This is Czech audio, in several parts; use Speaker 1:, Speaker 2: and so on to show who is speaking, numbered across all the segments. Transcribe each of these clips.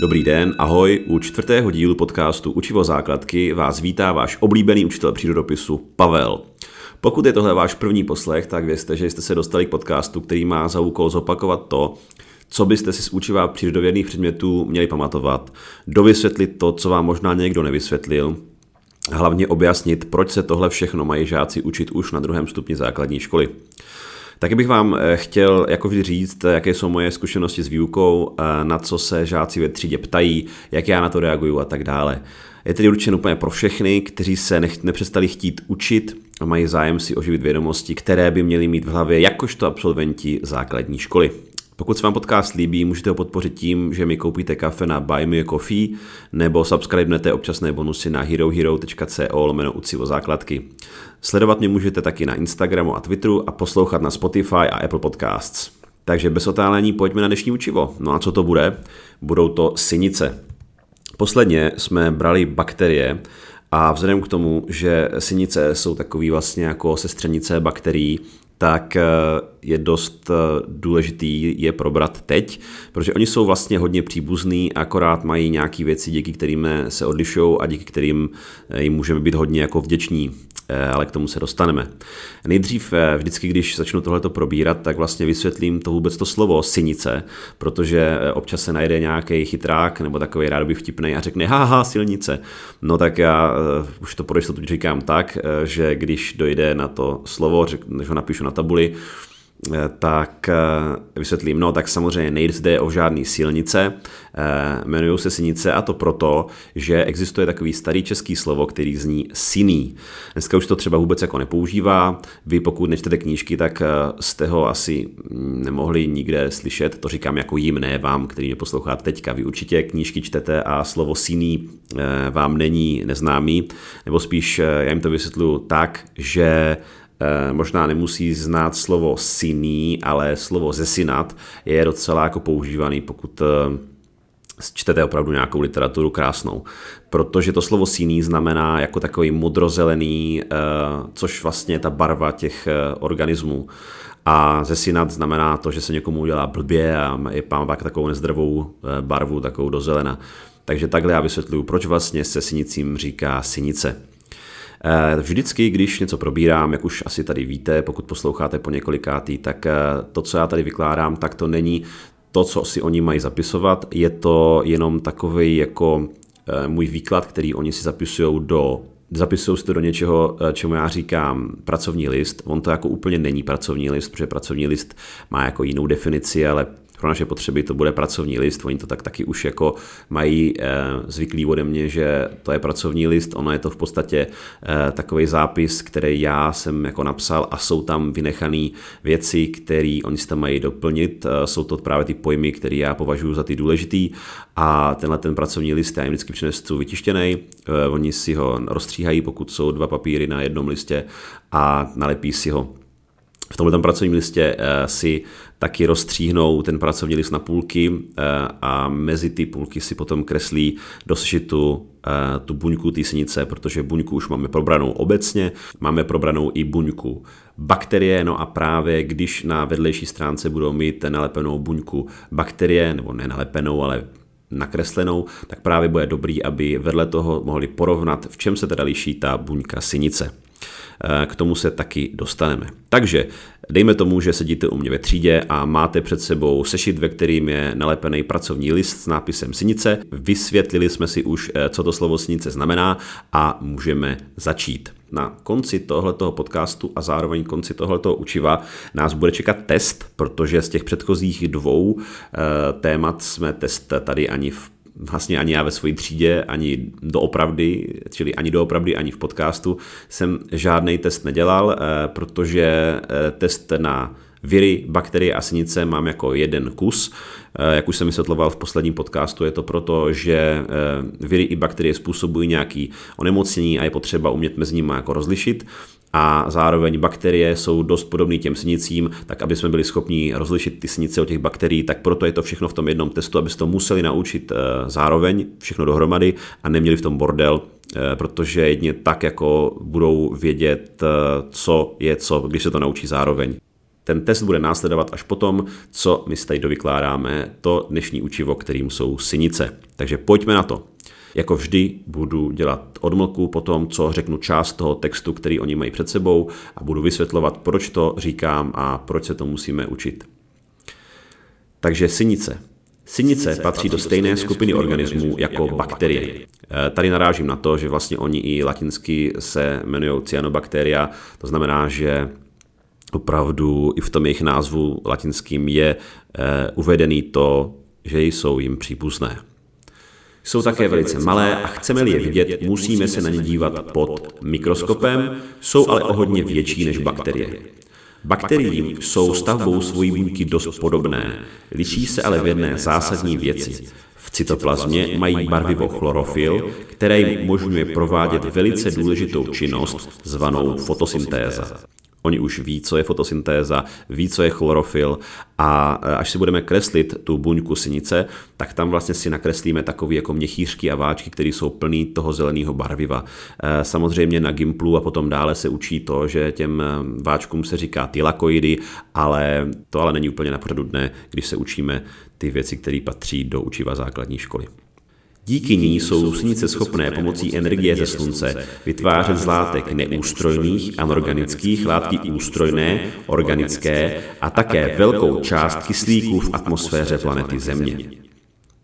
Speaker 1: Dobrý den, ahoj. U čtvrtého dílu podcastu Učivo základky vás vítá váš oblíbený učitel přírodopisu Pavel. Pokud je tohle váš první poslech, tak vězte, že jste se dostali k podcastu, který má za úkol zopakovat to, co byste si z učiva přírodovědných předmětů měli pamatovat, dovysvětlit to, co vám možná někdo nevysvětlil, hlavně objasnit, proč se tohle všechno mají žáci učit už na druhém stupni základní školy. Taky bych vám eh, chtěl jako vždy říct, jaké jsou moje zkušenosti s výukou, eh, na co se žáci ve třídě ptají, jak já na to reaguju a tak dále. Je tedy určen úplně pro všechny, kteří se nech, nepřestali chtít učit a mají zájem si oživit vědomosti, které by měli mít v hlavě jakožto absolventi základní školy. Pokud se vám podcast líbí, můžete ho podpořit tím, že mi koupíte kafe na Buy Me a Coffee nebo subscribenete občasné bonusy na herohero.co lomeno ucivo základky. Sledovat mě můžete taky na Instagramu a Twitteru a poslouchat na Spotify a Apple Podcasts. Takže bez otálení pojďme na dnešní učivo. No a co to bude? Budou to synice. Posledně jsme brali bakterie a vzhledem k tomu, že synice jsou takový vlastně jako sestřenice bakterií, tak eh, je dost eh, důležitý je probrat teď, protože oni jsou vlastně hodně příbuzný, akorát mají nějaké věci, díky kterým se odlišují a díky kterým eh, jim můžeme být hodně jako vděční. Eh, ale k tomu se dostaneme. Nejdřív eh, vždycky, když začnu tohleto probírat, tak vlastně vysvětlím to vůbec to slovo synice, protože eh, občas se najde nějaký chytrák nebo takový rádoby vtipný a řekne haha, silnice. No tak já už to pro jistotu říkám tak, že když dojde na to slovo, než ho napíšu na tabuli, tak eh, vysvětlím. No, tak samozřejmě nejde o žádný silnice, eh, jmenují se sinice a to proto, že existuje takový starý český slovo, který zní siný. Dneska už to třeba vůbec jako nepoužívá. Vy pokud nečtete knížky, tak jste ho asi nemohli nikde slyšet. To říkám jako jim, ne vám, který mě posloucháte teďka. Vy určitě knížky čtete a slovo siný vám není neznámý, nebo spíš já jim to vysvětluji tak, že Eh, možná nemusí znát slovo syný, ale slovo zesinat je docela jako používaný, pokud eh, čtete opravdu nějakou literaturu krásnou. Protože to slovo síný znamená jako takový modrozelený, eh, což vlastně je ta barva těch organismů. A zesinat znamená to, že se někomu udělá blbě a je má takovou nezdravou barvu, takovou do zelena. Takže takhle já vysvětluju, proč vlastně se sinicím říká sinice. Eh, vždycky, když něco probírám, jak už asi tady víte, pokud posloucháte po několikátý, tak eh, to, co já tady vykládám, tak to není to, co si oni mají zapisovat, je to jenom takový jako eh, můj výklad, který oni si zapisují do zapisují si to do něčeho, čemu já říkám pracovní list. On to jako úplně není pracovní list, protože pracovní list má jako jinou definici, ale pro naše potřeby to bude pracovní list, oni to tak taky už jako mají eh, zvyklý ode mě, že to je pracovní list, ono je to v podstatě eh, takový zápis, který já jsem jako napsal a jsou tam vynechané věci, které oni si tam mají doplnit, eh, jsou to právě ty pojmy, které já považuji za ty důležitý a tenhle ten pracovní list já jim vždycky přinesu vytištěný, oni si ho rozstříhají, pokud jsou dva papíry na jednom listě a nalepí si ho. V tomhle pracovním listě si taky rozstříhnou ten pracovní list na půlky eh, a mezi ty půlky si potom kreslí do sešitu eh, tu buňku té sinice, protože buňku už máme probranou obecně, máme probranou i buňku bakterie, no a právě když na vedlejší stránce budou mít nalepenou buňku bakterie, nebo nenalepenou, ale nakreslenou, tak právě bude dobrý, aby vedle toho mohli porovnat, v čem se teda liší ta buňka sinice. Eh, k tomu se taky dostaneme. Takže dejme tomu, že sedíte u mě ve třídě a máte před sebou sešit, ve kterým je nalepený pracovní list s nápisem sinice. Vysvětlili jsme si už, eh, co to slovo sinice znamená a můžeme začít. Na konci tohoto podcastu a zároveň konci tohoto učiva nás bude čekat test, protože z těch předchozích dvou eh, témat jsme test tady ani v vlastně ani já ve své třídě, ani doopravdy, čili ani doopravdy, ani v podcastu jsem žádný test nedělal, eh, protože eh, test na viry, bakterie a sinice mám jako jeden kus. Eh, jak už jsem vysvětloval v posledním podcastu, je to proto, že viry i bakterie způsobují nějaký onemocnění a je potřeba umět mezi nimi jako rozlišit a zároveň bakterie jsou dost podobné těm sinicím, tak aby jsme byli schopni rozlišit ty sinice od těch bakterií, tak proto je to všechno v tom jednom testu, aby to museli naučit eh, zároveň, všechno dohromady a neměli v tom bordel, eh, protože jedně tak jako budou vědět, eh, co je co, když se to naučí zároveň. Ten test bude následovat až potom, co my si tady dovykládáme to dnešní učivo, kterým jsou synice. Takže pojďme na to. Jako vždy budu dělat odmlku po tom, co řeknu část toho textu, který oni mají před sebou a budu vysvětlovat, proč to říkám a proč se to musíme učit. Takže synice. Synice patří do stejné skupiny organismů jako bakterie. Eh, tady narážím na to, že vlastně oni i latinsky se jmenují cyanobakteria, to znamená, že opravdu i v tom jejich názvu latinským je eh, uvedený to, že jsou jim přípustné. Jsou také velice malé a chceme-li je vidět, musíme se na ně dívat pod mikroskopem, jsou ale o hodně větší než bakterie. Bakteriím jsou stavbou svojí buňky dost podobné, liší se ale v jedné zásadní věci. V cytoplazmě mají barvivo chlorofil, které jim umožňuje provádět velice důležitou činnost zvanou fotosyntéza. Oni už ví, co je fotosyntéza, ví, co je chlorofil a e, až si budeme kreslit tu buňku synice, tak tam vlastně si nakreslíme takové jako měchýřky a váčky, které jsou plný toho zeleného barviva. E, samozřejmě na Gimplu a potom dále se učí to, že těm e, váčkům se říká tylakoidy, ale to ale není úplně na dne, když se učíme ty věci, které patří do učiva základní školy. Díky ní jsou sinice schopné pomocí energie ze slunce vytvářet z látek neústrojných anorganických látky ústrojné, organické a také velkou část kyslíků v atmosféře planety Země.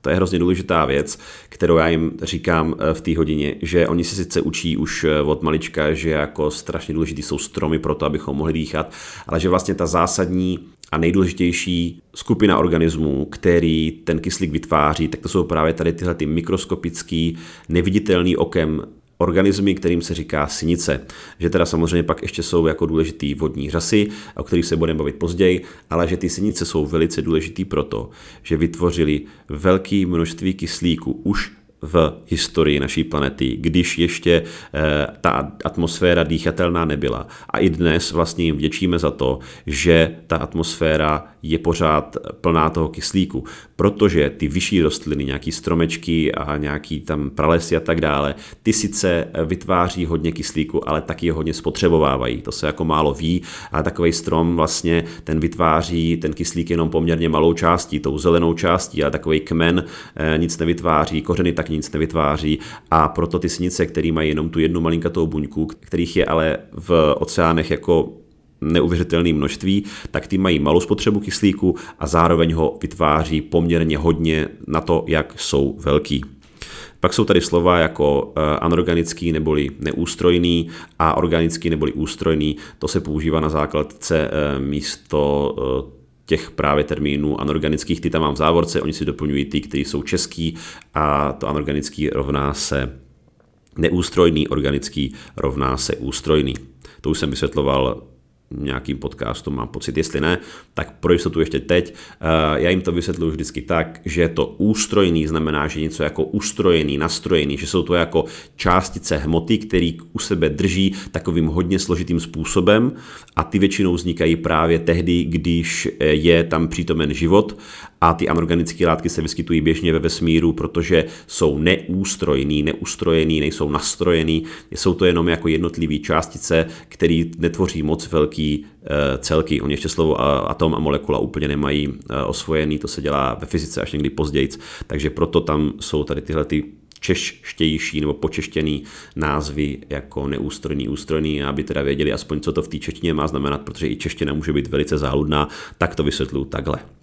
Speaker 1: To je hrozně důležitá věc, kterou já jim říkám eh, v té hodině, že oni se sice učí už eh, od malička, že jako strašně důležitý jsou stromy pro to, abychom mohli dýchat, ale že vlastně ta zásadní a nejdůležitější skupina organismů, který ten kyslík vytváří, tak to jsou právě tady tyhle ty mikroskopický, neviditelný okem organismy, kterým se říká sinice. Že teda samozřejmě pak ještě jsou jako důležitý vodní řasy, o kterých se budeme bavit později, ale že ty sinice jsou velice důležitý proto, že vytvořili velké množství kyslíku už v historii naší planety, když ještě eh, ta atmosféra dýchatelná nebyla. A i dnes vlastně jim vděčíme za to, že ta atmosféra je pořád plná toho kyslíku, protože ty vyšší rostliny, nějaký stromečky a nějaký tam pralesy a tak dále, ty sice vytváří hodně kyslíku, ale taky ho hodně spotřebovávají. To se jako málo ví, ale takový strom vlastně ten vytváří ten kyslík jenom poměrně malou částí, tou zelenou částí, a takový kmen eh, nic nevytváří, kořeny tak nic nevytváří a proto ty snice, které mají jenom tu jednu malinkatou buňku, kterých je ale v oceánech jako neuvěřitelné množství, tak ty mají malou spotřebu kyslíku a zároveň ho vytváří poměrně hodně na to, jak jsou velký. Pak jsou tady slova jako eh, anorganický neboli neústrojný a organický neboli ústrojný. To se používá na základce eh, místo eh, těch právě termínů anorganických, ty tam mám v závorce, oni si doplňují ty, které jsou český a to anorganický rovná se neústrojný, organický rovná se ústrojný. To už jsem vysvětloval nějakým podcastům, mám pocit, jestli ne, tak pro jistotu ještě teď. Eh, já jim to vysvětluji vždycky tak, že to ústrojný znamená, že něco jako ustrojený, nastrojený, že jsou to jako částice hmoty, který u sebe drží takovým hodně složitým způsobem a ty většinou vznikají právě tehdy, když eh, je tam přítomen život a ty anorganické látky se vyskytují běžně ve vesmíru, protože jsou neústrojný, neustrojený, nejsou nastrojený, jsou to jenom jako jednotlivé částice, které netvoří moc velký eh, celky. Oni ještě slovo atom a molekula úplně nemají eh, osvojený, to se dělá ve fyzice až někdy později, takže proto tam jsou tady tyhle ty češtější nebo počeštěný názvy jako neústrojný, ústrojný, aby teda věděli aspoň, co to v té češtině má znamenat, protože i čeština může být velice záludná, tak to vysvětluji takhle.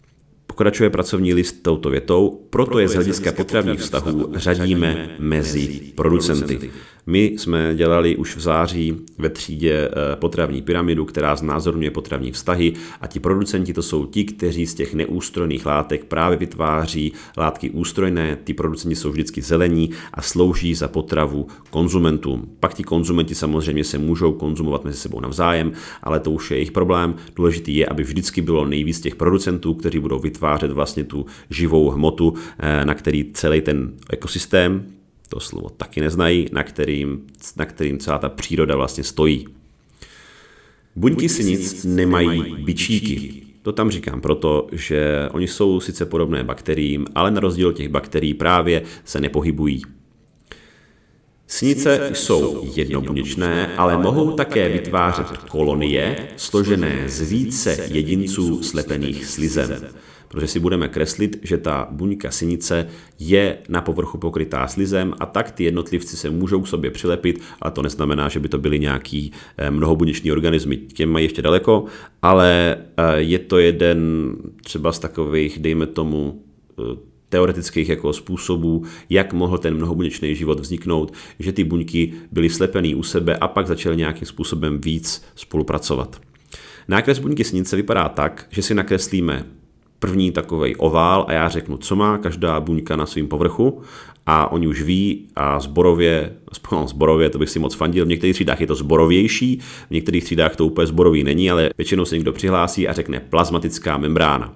Speaker 1: Pokračuje pracovní list touto větou, proto je z hlediska potravních vztahů řadíme mezi producenty. My jsme dělali už v září ve třídě eh, potravní pyramidu, která znázorňuje potravní vztahy a ti producenti to jsou ti, kteří z těch neústrojných látek právě vytváří látky ústrojné. Ty producenti jsou vždycky zelení a slouží za potravu konzumentům. Pak ti konzumenti samozřejmě se můžou konzumovat mezi sebou navzájem, ale to už je jejich problém. Důležitý je, aby vždycky bylo nejvíc těch producentů, kteří budou vytvářet vlastně tu živou hmotu, eh, na který celý ten ekosystém to slovo taky neznají, na kterým, na kterým celá ta příroda vlastně stojí. Buňky si nic nemají bičíky. To tam říkám proto, že oni jsou sice podobné bakteriím, ale na rozdíl od těch bakterií právě se nepohybují. Sinice jsou jednobuněčné, ale mohou také vytvářet kolonie složené z více jedinců slepených slizem. Protože si budeme kreslit, že ta buňka sinice je na povrchu pokrytá slizem a tak ty jednotlivci se můžou k sobě přilepit, ale to neznamená, že by to byly nějaký eh, mnohobuněční organismy. Těm mají ještě daleko, ale eh, je to jeden třeba z takových, dejme tomu, eh, teoretických jako způsobů, jak mohl ten mnohobuněčný život vzniknout, že ty buňky byly slepený u sebe a pak začaly nějakým způsobem víc spolupracovat. Nákres buňky snice vypadá tak, že si nakreslíme první takový ovál a já řeknu, co má každá buňka na svém povrchu a oni už ví a zborově, aspoň zborově, to bych si moc fandil, v některých třídách je to zborovější, v některých třídách to úplně zborový není, ale většinou se někdo přihlásí a řekne plazmatická membrána.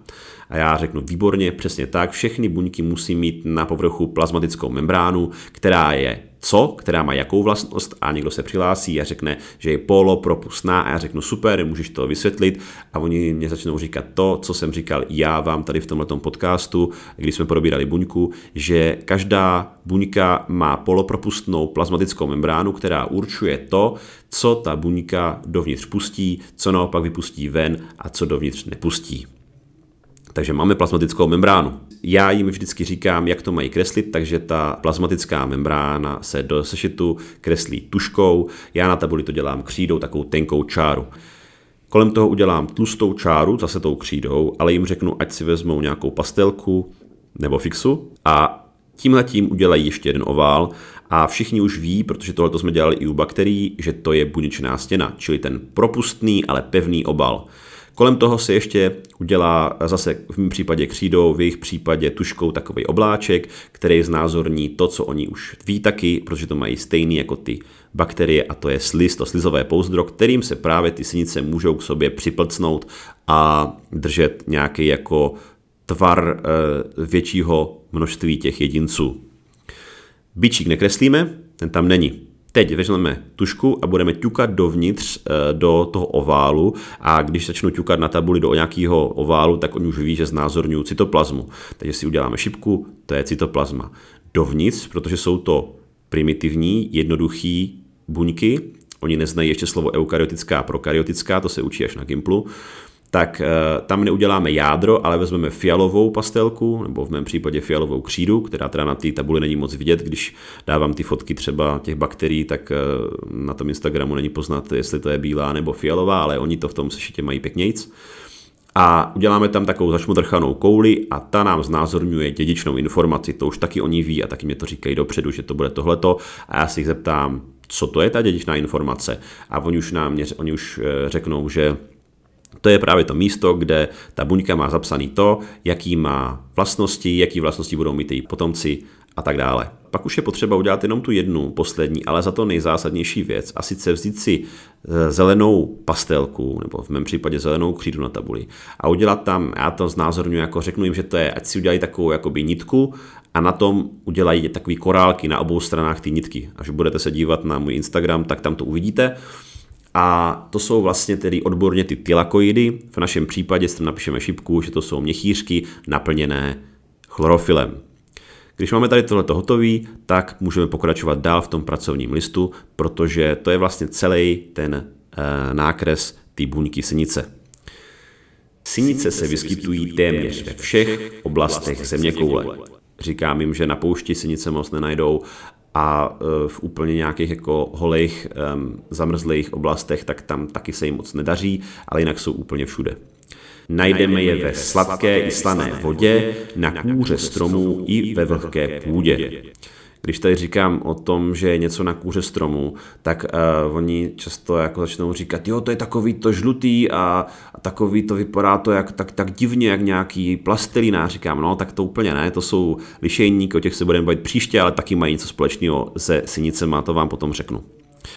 Speaker 1: A já řeknu výborně, přesně tak, všechny buňky musí mít na povrchu plazmatickou membránu, která je co, která má jakou vlastnost a někdo se přihlásí a řekne, že je polo propustná a já řeknu super, můžeš to vysvětlit a oni mě začnou říkat to, co jsem říkal já vám tady v tomto podcastu, když jsme probírali buňku, že každá buňka má polopropustnou plazmatickou membránu, která určuje to, co ta buňka dovnitř pustí, co naopak vypustí ven a co dovnitř nepustí. Takže máme plazmatickou membránu. Já jim vždycky říkám, jak to mají kreslit, takže ta plazmatická membrána se do sešitu kreslí tuškou, já na tabuli to dělám křídou, takovou tenkou čáru. Kolem toho udělám tlustou čáru, zase tou křídou, ale jim řeknu, ať si vezmou nějakou pastelku nebo fixu a tímhle tím udělají ještě jeden ovál a všichni už ví, protože tohle jsme dělali i u bakterií, že to je buněčná stěna, čili ten propustný, ale pevný obal. Kolem toho se ještě udělá zase v mém případě křídou, v jejich případě tuškou takový obláček, který znázorní to, co oni už ví taky, protože to mají stejný jako ty bakterie a to je sliz, to slizové pouzdro, kterým se právě ty sinice můžou k sobě připlcnout a držet nějaký jako tvar e, většího množství těch jedinců. Bičík nekreslíme, ten tam není. Teď vezmeme tušku a budeme ťukat dovnitř eh, do toho oválu a když začnu ťukat na tabuli do nějakého oválu, tak oni už ví, že znázorňují cytoplazmu. Takže si uděláme šipku, to je cytoplazma. Dovnitř, protože jsou to primitivní, jednoduchý buňky, oni neznají ještě slovo eukaryotická a prokaryotická, to se učí až na Gimplu, tak eh, tam neuděláme jádro, ale vezmeme fialovou pastelku, nebo v mém případě fialovou křídu, která teda na té tabuli není moc vidět, když dávám ty fotky třeba těch bakterií, tak eh, na tom Instagramu není poznat, jestli to je bílá nebo fialová, ale oni to v tom sešitě mají pěknějc. A uděláme tam takovou zašmodrchanou kouli a ta nám znázorňuje dědičnou informaci, to už taky oni ví a taky mě to říkají dopředu, že to bude tohleto. A já si jich zeptám, co to je ta dědičná informace? A oni už nám oni už eh, řeknou, že to je právě to místo, kde ta buňka má zapsaný to, jaký má vlastnosti, jaký vlastnosti budou mít její potomci a tak dále. Pak už je potřeba udělat jenom tu jednu, poslední, ale za to nejzásadnější věc, a sice vzít si e, zelenou pastelku, nebo v mém případě zelenou křídu na tabuli, a udělat tam, já to znázorňuji, jako řeknu jim, že to je, ať si udělají takovou jakoby nitku a na tom udělají takový korálky na obou stranách ty nitky. Až budete se dívat na můj Instagram, tak tam to uvidíte. A to jsou vlastně tedy odborně ty tylakoidy. V našem případě tam napíšeme šipku, že to jsou měchýřky naplněné chlorofilem. Když máme tady tohleto hotový, tak můžeme pokračovat dál v tom pracovním listu, protože to je vlastně celý ten e, nákres té buňky sinice. Sinice se vyskytují téměř ve všech oblastech země koule. Říkám jim, že na poušti sinice moc nenajdou a e, v úplně nějakých jako holejch, zamrzlých oblastech, tak tam taky se jim moc nedaří, ale jinak jsou úplně všude. Najdeme je ve sladké i slané vodě, na kůře stromů i ve vlhké půdě. Když tady říkám o tom, že je něco na kůře stromu, tak uh, oni často jako začnou říkat, jo, to je takový to žlutý a, a takový to vypadá to jak, tak, tak divně, jak nějaký plastelina. Říkám, no, tak to úplně ne, to jsou lišejníky, o těch se budeme bavit příště, ale taky mají něco společného se synicema, to vám potom řeknu.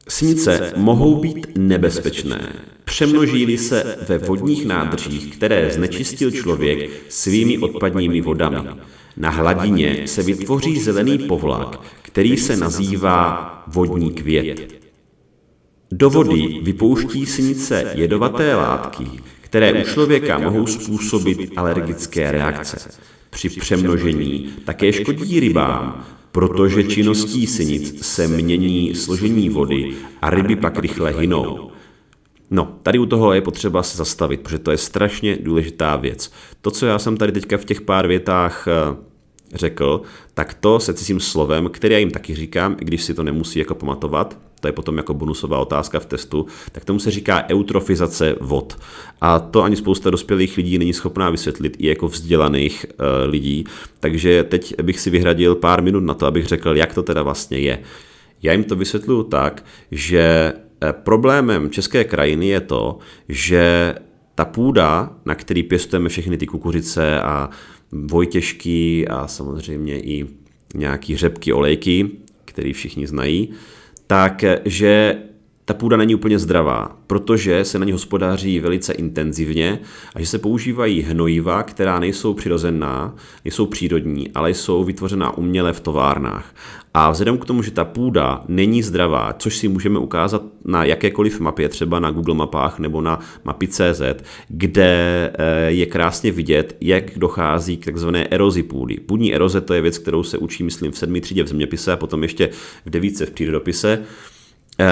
Speaker 1: Sinice mohou být nebezpečné, přemnoží se ve vodních nádržích, které znečistil člověk svými odpadními vodami. Na hladině se vytvoří zelený povlak, který se nazývá vodní květ. Do vody vypouští sinice jedovaté látky, které u člověka mohou způsobit alergické reakce. Při přemnožení také škodí rybám, protože činností sinic se mění složení vody a ryby pak rychle hynou. No, tady u toho je potřeba se zastavit, protože to je strašně důležitá věc. To, co já jsem tady teďka v těch pár větách eh, řekl, tak to se cizím slovem, které já jim taky říkám, i když si to nemusí jako pamatovat, to je potom jako bonusová otázka v testu, tak tomu se říká eutrofizace vod. A to ani spousta dospělých lidí není schopná vysvětlit, i jako vzdělaných uh, lidí. Takže teď bych si vyhradil pár minut na to, abych řekl, jak to teda vlastně je. Já jim to vysvětluju tak, že eh, problémem české krajiny je to, že ta půda, na který pěstujeme všechny ty kukuřice a vojtěžky a samozřejmě i nějaký řepky, olejky, který všichni znají, takže ta půda není úplně zdravá, protože se na ní hospodáří velice intenzivně a že se používají hnojiva, která nejsou přirozená, nejsou přírodní, ale jsou vytvořená uměle v továrnách. A vzhledem k tomu, že ta půda není zdravá, což si můžeme ukázat na jakékoliv mapě, třeba na Google mapách nebo na mapy.cz, kde eh, je krásně vidět, jak dochází k takzvané erozi půdy. Půdní eroze to je věc, kterou se učí, myslím, v sedmý třídě v zeměpise a potom ještě v devíce v přírodopise. Eh,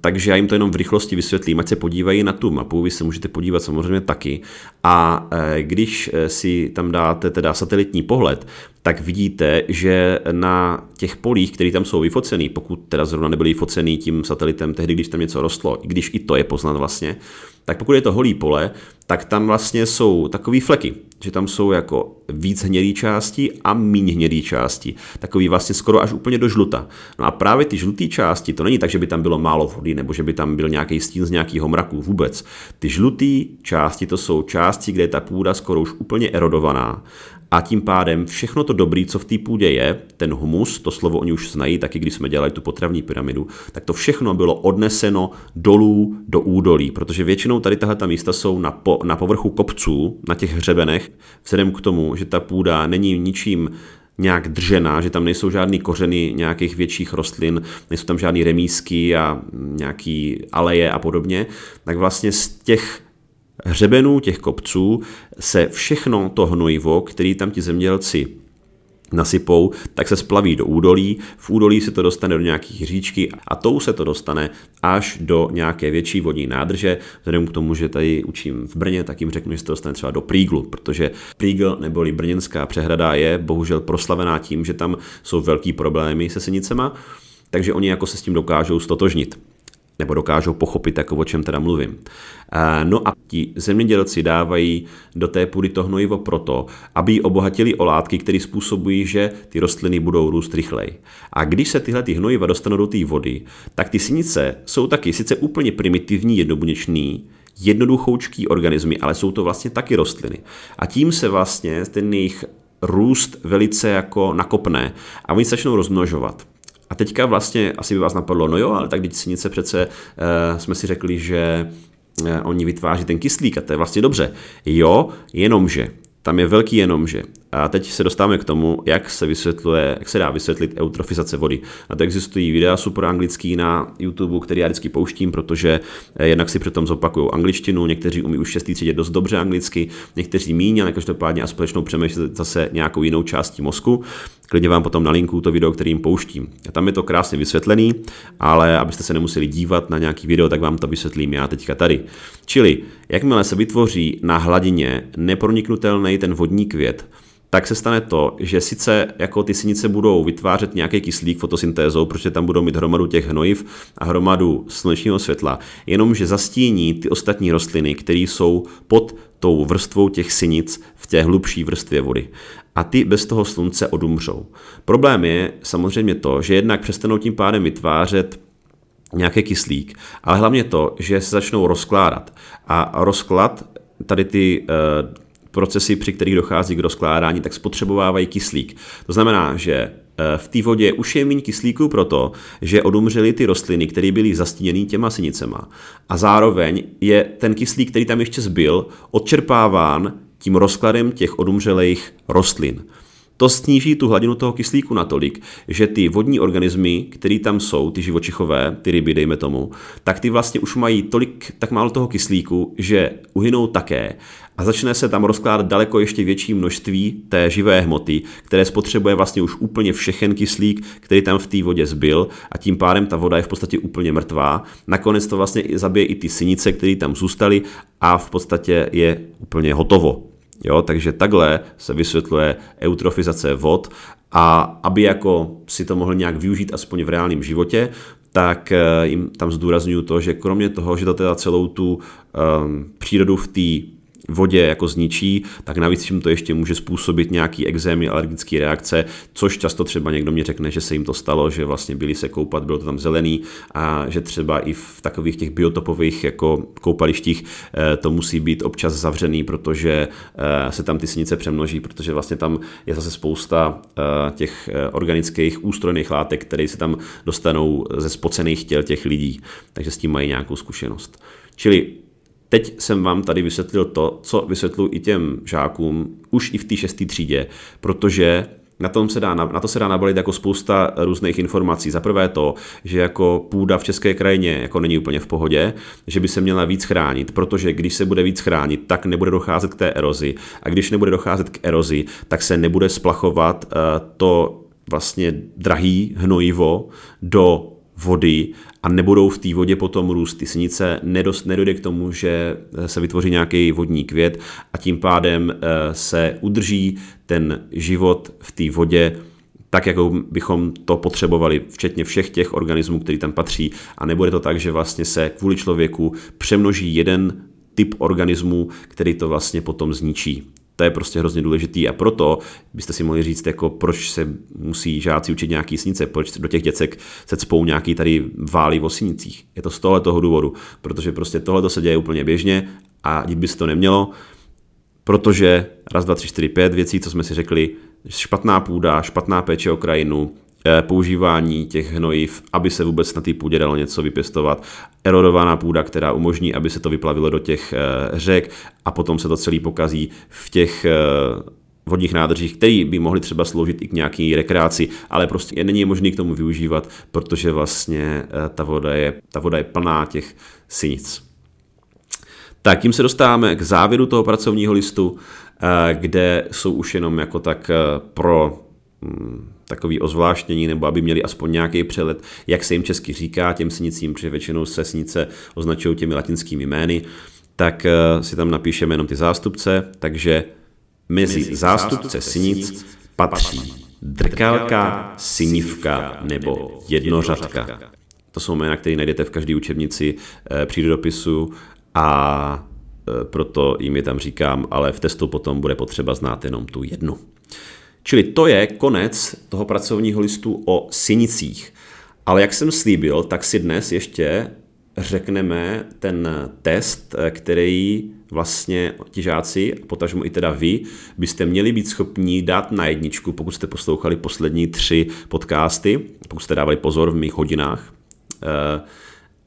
Speaker 1: takže já jim to jenom v rychlosti vysvětlím, ať se podívají na tu mapu, vy se můžete podívat samozřejmě taky. A eh, když si tam dáte teda satelitní pohled, tak vidíte, že na těch polích, které tam jsou vyfocený, pokud teda zrovna nebyly vyfocený tím satelitem tehdy, když tam něco rostlo, i když i to je poznat vlastně, tak pokud je to holý pole, tak tam vlastně jsou takové fleky, že tam jsou jako víc hnědý části a méně hnědý části. Takový vlastně skoro až úplně do žluta. No a právě ty žluté části, to není tak, že by tam bylo málo vody nebo že by tam byl nějaký stín z nějakého mraku vůbec. Ty žluté části to jsou části, kde je ta půda skoro už úplně erodovaná a tím pádem všechno to dobré, co v té půdě je, ten humus, to slovo oni už znají, taky když jsme dělali tu potravní pyramidu, tak to všechno bylo odneseno dolů do údolí, protože většinou tady tahle místa jsou na, po, na povrchu kopců, na těch hřebenech, vzhledem k tomu, že ta půda není ničím nějak držená, že tam nejsou žádný kořeny nějakých větších rostlin, nejsou tam žádný remísky a nějaký aleje a podobně, tak vlastně z těch hřebenů těch kopců se všechno to hnojivo, který tam ti zemědělci nasypou, tak se splaví do údolí, v údolí se to dostane do nějakých říčky a tou se to dostane až do nějaké větší vodní nádrže. Vzhledem k tomu, že tady učím v Brně, tak jim řeknu, že se to dostane třeba do Príglu, protože Prígl neboli Brněnská přehrada je bohužel proslavená tím, že tam jsou velký problémy se sinicema, takže oni jako se s tím dokážou stotožnit nebo dokážou pochopit, jako o čem teda mluvím. No a ti zemědělci dávají do té půdy to hnojivo proto, aby ji obohatili o látky, které způsobují, že ty rostliny budou růst rychleji. A když se tyhle ty hnojiva dostanou do té vody, tak ty sinice jsou taky sice úplně primitivní, jednobuněčný, jednoduchoučký organismy, ale jsou to vlastně taky rostliny. A tím se vlastně ten jejich růst velice jako nakopne a oni začnou rozmnožovat. A teďka vlastně asi by vás napadlo, no jo, ale tak teď sinice přece uh, jsme si řekli, že uh, oni vytváří ten kyslík a to je vlastně dobře. Jo, jenomže, tam je velký jenomže. A teď se dostáváme k tomu, jak se vysvětluje, jak se dá vysvětlit eutrofizace vody. A to existují videa super anglický na YouTube, který já vždycky pouštím, protože eh, jednak si přitom zopakují angličtinu, někteří umí už šestý třídě dost dobře anglicky, někteří míň, ale každopádně a společnou přemýšlet zase nějakou jinou částí mozku. Klidně vám potom nalinku to video, kterým pouštím. A tam je to krásně vysvětlený, ale abyste se nemuseli dívat na nějaký video, tak vám to vysvětlím já teďka tady. Čili, jakmile se vytvoří na hladině neproniknutelný ten vodní květ, tak se stane to, že sice jako ty sinice budou vytvářet nějaký kyslík fotosyntézou, protože tam budou mít hromadu těch hnojiv a hromadu slunečního světla, jenomže zastíní ty ostatní rostliny, které jsou pod tou vrstvou těch sinic v té hlubší vrstvě vody. A ty bez toho slunce odumřou. Problém je samozřejmě to, že jednak přestanou tím pádem vytvářet nějaký kyslík, ale hlavně to, že se začnou rozkládat. A rozklad, tady ty uh, procesy, při kterých dochází k rozkládání, tak spotřebovávají kyslík. To znamená, že eh, v té vodě už je méně kyslíku proto, že odumřely ty rostliny, které byly zastíněny těma sinicema. A zároveň je ten kyslík, který tam ještě zbyl, odčerpáván tím rozkladem těch odumřelých rostlin. To sníží tu hladinu toho kyslíku natolik, že ty vodní organismy, které tam jsou, ty živočichové, ty ryby, dejme tomu, tak ty vlastně už mají tolik, tak málo toho kyslíku, že uhynou také a začne se tam rozkládat daleko ještě větší množství té živé hmoty, které spotřebuje vlastně už úplně všechen kyslík, který tam v té vodě zbyl a tím pádem ta voda je v podstatě úplně mrtvá. Nakonec to vlastně zabije i ty synice, které tam zůstaly a v podstatě je úplně hotovo. Jo, takže takhle se vysvětluje eutrofizace vod a aby jako si to mohl nějak využít aspoň v reálném životě, tak eh, jim tam zdůraznuju to, že kromě toho, že to teda celou tu um, přírodu v té vodě jako zničí, tak navíc jim to ještě může způsobit nějaký exémy, alergické reakce, což často třeba někdo mi řekne, že se jim to stalo, že vlastně byli se koupat, bylo to tam zelený a že třeba i v takových těch biotopových jako koupalištích eh, to musí být občas zavřený, protože eh, se tam ty sinice přemnoží, protože vlastně tam je zase spousta eh, těch organických ústrojných látek, které se tam dostanou ze spocených těl těch lidí, takže s tím mají nějakou zkušenost. Čili Teď jsem vám tady vysvětlil to, co vysvětluji i těm žákům už i v té šesté třídě, protože na, tom se dá, na to se dá nabalit jako spousta různých informací. Za prvé to, že jako půda v české krajině jako není úplně v pohodě, že by se měla víc chránit, protože když se bude víc chránit, tak nebude docházet k té erozi. A když nebude docházet k erozi, tak se nebude splachovat uh, to vlastně drahý hnojivo do vody a nebudou v té vodě potom růst ty sinice, nedost, nedojde k tomu, že se vytvoří nějaký vodní květ a tím pádem eh, se udrží ten život v té vodě tak, jako bychom to potřebovali, včetně všech těch organismů, který tam patří. A nebude to tak, že vlastně se kvůli člověku přemnoží jeden typ organismů, který to vlastně potom zničí. To je prostě hrozně důležitý a proto byste si mohli říct, jako proč se musí žáci učit nějaký snice, proč do těch děcek se cpou nějaký tady válí v osnicích. Je to z tohle toho důvodu, protože prostě tohle se děje úplně běžně a dít by se to nemělo, protože raz, dva, tři, čtyři, pět věcí, co jsme si řekli, špatná půda, špatná péče o krajinu, používání těch hnojiv, aby se vůbec na té půdě dalo něco vypěstovat, erodovaná půda, která umožní, aby se to vyplavilo do těch eh, řek a potom se to celý pokazí v těch eh, vodních nádržích, které by mohly třeba sloužit i k nějaký rekreaci, ale prostě není možný k tomu využívat, protože vlastně ta voda je, ta voda je plná těch sinic. Tak tím se dostáváme k závěru toho pracovního listu, kde jsou už jenom jako tak pro takový ozvláštění, nebo aby měli aspoň nějaký přelet, jak se jim česky říká těm snicím, protože většinou se snice označují těmi latinskými jmény, tak eh, si tam napíšeme jenom ty zástupce, takže mezi zástupce sinic patří drkalka, sinivka nebo jednořadka. To jsou jména, které najdete v každé učebnici eh, přírodopisu a eh, proto jim je tam říkám, ale v testu potom bude potřeba znát jenom tu jednu. Čili to je konec toho pracovního listu o sinicích. Ale jak jsem slíbil, tak si dnes ještě řekneme ten test, který vlastně ti žáci, potažmo i teda vy, byste měli být schopni dát na jedničku, pokud jste poslouchali poslední tři podcasty, pokud jste dávali pozor v mých hodinách. Uh,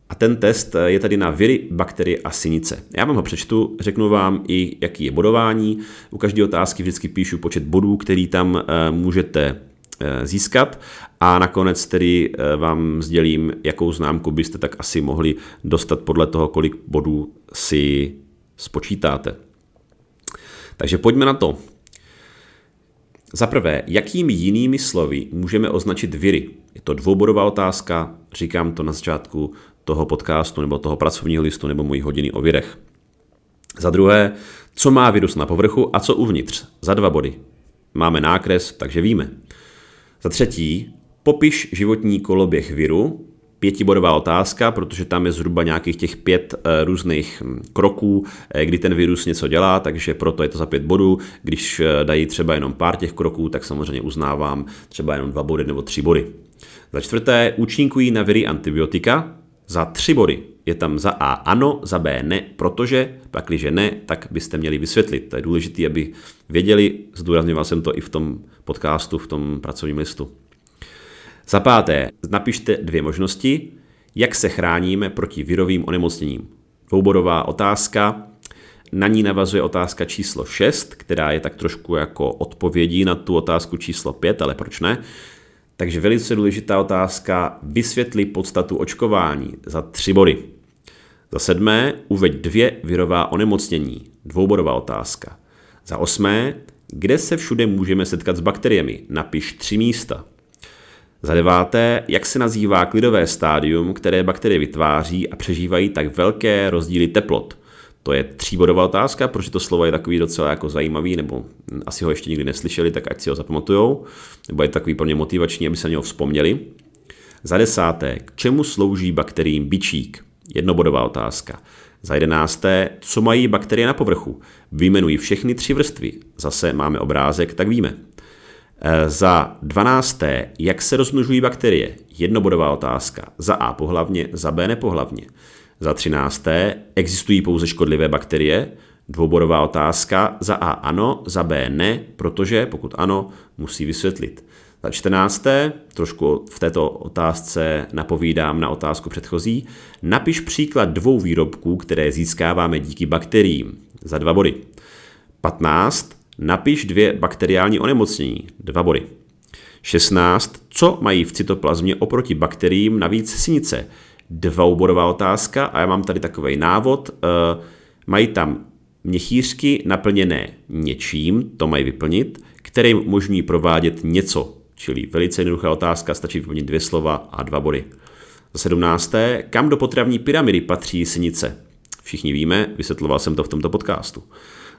Speaker 1: a ten test je tady na viry, bakterie a sinice. Já vám ho přečtu, řeknu vám i, jaký je bodování. U každé otázky vždycky píšu počet bodů, který tam eh, můžete eh, získat a nakonec tedy eh, vám sdělím, jakou známku byste tak asi mohli dostat podle toho, kolik bodů si spočítáte. Takže pojďme na to. Za prvé, jakými jinými slovy můžeme označit viry? Je to dvoubodová otázka, říkám to na začátku, toho podcastu nebo toho pracovního listu nebo mojí hodiny o virech. Za druhé, co má virus na povrchu a co uvnitř. Za dva body. Máme nákres, takže víme. Za třetí, popiš životní koloběh viru, pětibodová otázka, protože tam je zhruba nějakých těch pět e, různých hm, kroků, e, kdy ten virus něco dělá, takže proto je to za pět bodů. Když e, dají třeba jenom pár těch kroků, tak samozřejmě uznávám třeba jenom dva body nebo tři body. Za čtvrté, účinkují na viry antibiotika, za tři body. Je tam za A ano, za B ne, protože, pakliže ne, tak byste měli vysvětlit. To je důležité, aby věděli, zdůrazňoval jsem to i v tom podcastu, v tom pracovním listu. Za páté, napište dvě možnosti, jak se chráníme proti virovým onemocněním. Dvoubodová otázka, na ní navazuje otázka číslo 6, která je tak trošku jako odpovědí na tu otázku číslo 5, ale proč ne? Takže velice důležitá otázka, vysvětli podstatu očkování za tři body. Za sedmé, uveď dvě virová onemocnění. Dvoubodová otázka. Za osmé, kde se všude můžeme setkat s bakteriemi? Napiš tři místa. Za deváté, jak se nazývá klidové stádium, které bakterie vytváří a přežívají tak velké rozdíly teplot? To je tříbodová otázka, protože to slovo je takový docela jako zajímavý, nebo asi ho ještě nikdy neslyšeli, tak ať si ho zapamatujou, nebo je takový pro ně motivační, aby se na něho vzpomněli. Za desáté, k čemu slouží bakteriím bičík? Jednobodová otázka. Za jedenácté, co mají bakterie na povrchu? Vyjmenují všechny tři vrstvy. Zase máme obrázek, tak víme. E, za dvanácté, jak se rozmnožují bakterie? Jednobodová otázka. Za A pohlavně, za B nepohlavně. Za třinácté, existují pouze škodlivé bakterie? Dvoubodová otázka. Za A ano, za B ne, protože pokud ano, musí vysvětlit. Za čtrnácté, trošku v této otázce napovídám na otázku předchozí, napiš příklad dvou výrobků, které získáváme díky bakteriím. Za dva body. 15. Napiš dvě bakteriální onemocnění. Dva body. 16. Co mají v cytoplazmě oproti bakteriím navíc sinice? Dvoubodová otázka a já mám tady takový návod. Eh, mají tam měchýřky naplněné něčím, to mají vyplnit, které jim umožňují provádět něco, čili velice jednoduchá otázka, stačí vyplnit dvě slova a dva body. Za sedmnácté, kam do potravní pyramidy patří sinice? Všichni víme, vysvětloval jsem to v tomto podcastu.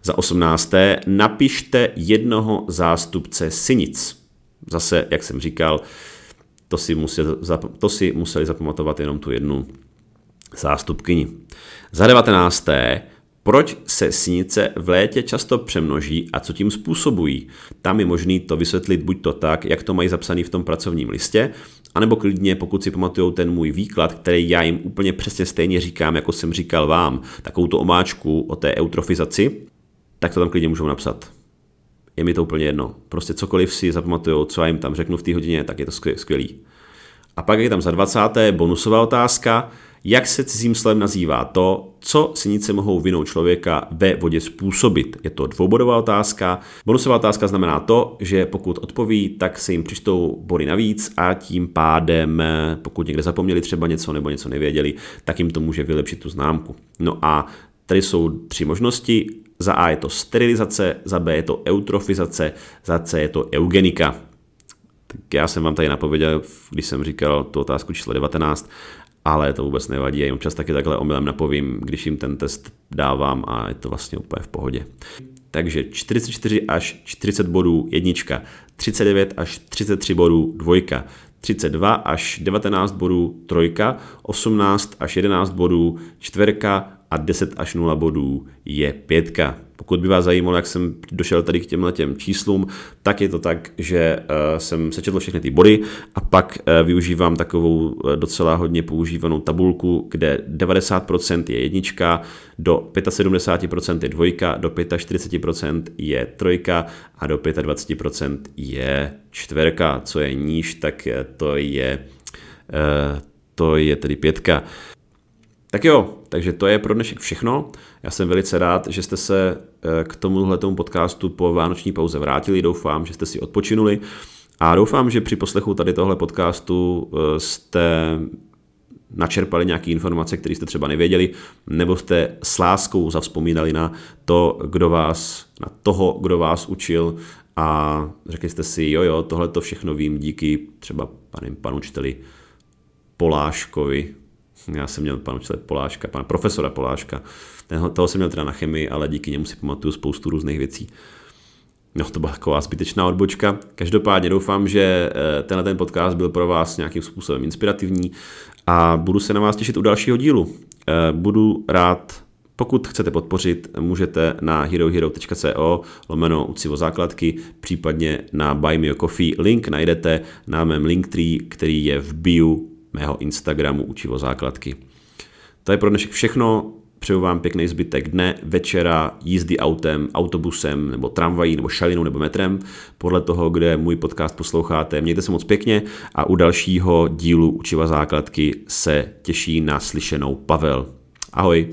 Speaker 1: Za osmnácté, napište jednoho zástupce sinic. Zase, jak jsem říkal, to si, musel, to si museli zapamatovat jenom tu jednu zástupkyni. Za devatenácté, proč se sinice v létě často přemnoží a co tím způsobují? Tam je možný to vysvětlit buď to tak, jak to mají zapsané v tom pracovním listě, anebo klidně, pokud si pamatují ten můj výklad, který já jim úplně přesně stejně říkám, jako jsem říkal vám, takovou tu omáčku o té eutrofizaci, tak to tam klidně můžou napsat. Je mi to úplně jedno. Prostě cokoliv si zapamatujou, co já jim tam řeknu v té hodině, tak je to skvělý. A pak je tam za 20. bonusová otázka, jak se cizím slovem nazývá to, co sinice mohou vinou člověka ve vodě způsobit. Je to dvoubodová otázka. Bonusová otázka znamená to, že pokud odpoví, tak se jim přištou body navíc a tím pádem, pokud někde zapomněli třeba něco nebo něco nevěděli, tak jim to může vylepšit tu známku. No a tady jsou tři možnosti. Za A je to sterilizace, za B je to eutrofizace, za C je to eugenika. Tak já jsem vám tady napověděl, když jsem říkal tu otázku číslo 19, ale to vůbec nevadí, já jim občas taky takhle omylem napovím, když jim ten test dávám a je to vlastně úplně v pohodě. Takže 44 až 40 bodů jednička, 39 až 33 bodů dvojka, 32 až 19 bodů trojka, 18 až 11 bodů čtverka a 10 až 0 bodů je pětka. Pokud by vás zajímalo, jak jsem došel tady k těmhle těm číslům, tak je to tak, že uh, jsem sečetl všechny ty body a pak uh, využívám takovou uh, docela hodně používanou tabulku, kde 90% je jednička, do 75% je dvojka, do 45% je trojka a do 25% je čtverka. Co je níž, tak to je, to je tedy pětka. Tak jo, takže to je pro dnešek všechno. Já jsem velice rád, že jste se eh, k tomuhle tomu podcastu po vánoční pauze vrátili. Doufám, že jste si odpočinuli a doufám, že při poslechu tady tohle podcastu eh, jste načerpali nějaké informace, které jste třeba nevěděli, nebo jste s láskou zavzpomínali na to, kdo vás, na toho, kdo vás učil a řekli jste si, jo, jo, tohle to všechno vím díky třeba panu, panu učiteli Poláškovi, já jsem měl pana učitele Poláška, pana profesora Poláška, Tenho, toho jsem měl teda na chemii, ale díky němu si pamatuju spoustu různých věcí. No, to byla taková zbytečná odbočka. Každopádně doufám, že eh, tenhle ten podcast byl pro vás nějakým způsobem inspirativní a budu se na vás těšit u dalšího dílu. Eh, budu rád, pokud chcete podpořit, můžete na herohero.co lomeno ucivo základky, případně na Buy Me a Coffee. Link najdete na mém Linktree, který je v bio mého Instagramu Učivo základky. To je pro dnešek všechno. Přeju vám pěkný zbytek dne, večera, jízdy autem, autobusem, nebo tramvají, nebo šalinou, nebo metrem, podle toho, kde můj podcast posloucháte. Mějte se moc pěkně a u dalšího dílu Učiva základky se těší na slyšenou Pavel. Ahoj.